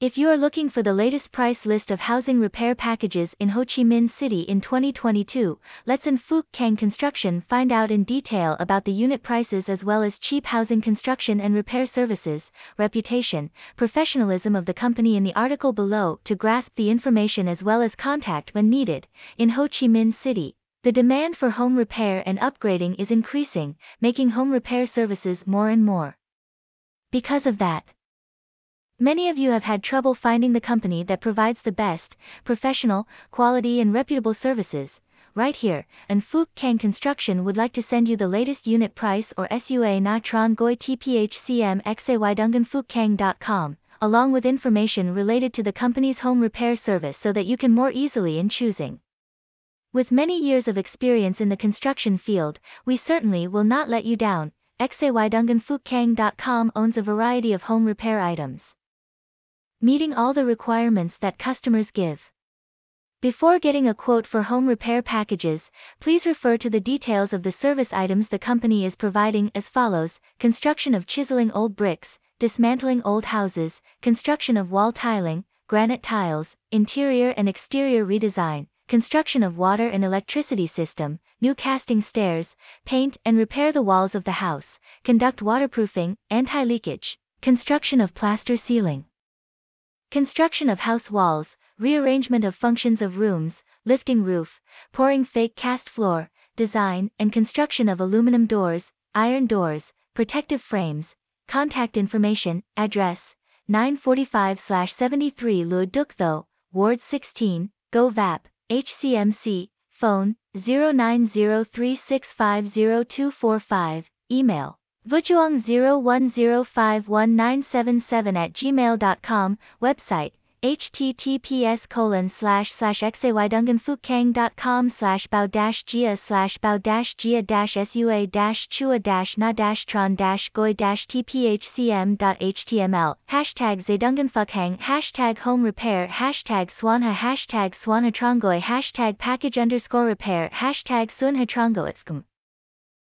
If you are looking for the latest price list of housing repair packages in Ho Chi Minh City in 2022, let's An Phuc Khang Construction find out in detail about the unit prices as well as cheap housing construction and repair services, reputation, professionalism of the company in the article below to grasp the information as well as contact when needed. In Ho Chi Minh City, the demand for home repair and upgrading is increasing, making home repair services more and more. Because of that, Many of you have had trouble finding the company that provides the best, professional, quality and reputable services. Right here, An Phuc Khang Construction would like to send you the latest unit price or Sửa nhà trọn gói TPHCM XAY along with information related to the company's home repair service so that you can more easily in choosing. With many years of experience in the construction field, we certainly will not let you down. Xaydunganphuc owns a variety of home repair items meeting all the requirements that customers give. Before getting a quote for home repair packages, please refer to the details of the service items the company is providing as follows, construction of chiseling old bricks, dismantling old houses, construction of wall tiling, granite tiles, interior and exterior redesign, construction of water and electricity system, new casting stairs, paint and repair the walls of the house, conduct waterproofing, anti-leakage, construction of plaster ceiling. Construction of house walls, rearrangement of functions of rooms, lifting roof, pouring fake cast floor, design and construction of aluminum doors, iron doors, protective frames, contact information, address, 945-73 Le Duc Tho, Ward 16, Go Vap, HCMC, phone, 0903650245, email vuduong01051977 at gmail.com, website, https colon slash slash xaydunganphuckhang.com slash bao dash gia slash bao dash gia dash sua dash chua dash na dash tron dash goi dash tphcm.html hashtag xaydunganphuckhang hashtag home repair hashtag suanha hashtag suanhatrongoi hashtag package underscore repair hashtag sunhatrongoifkm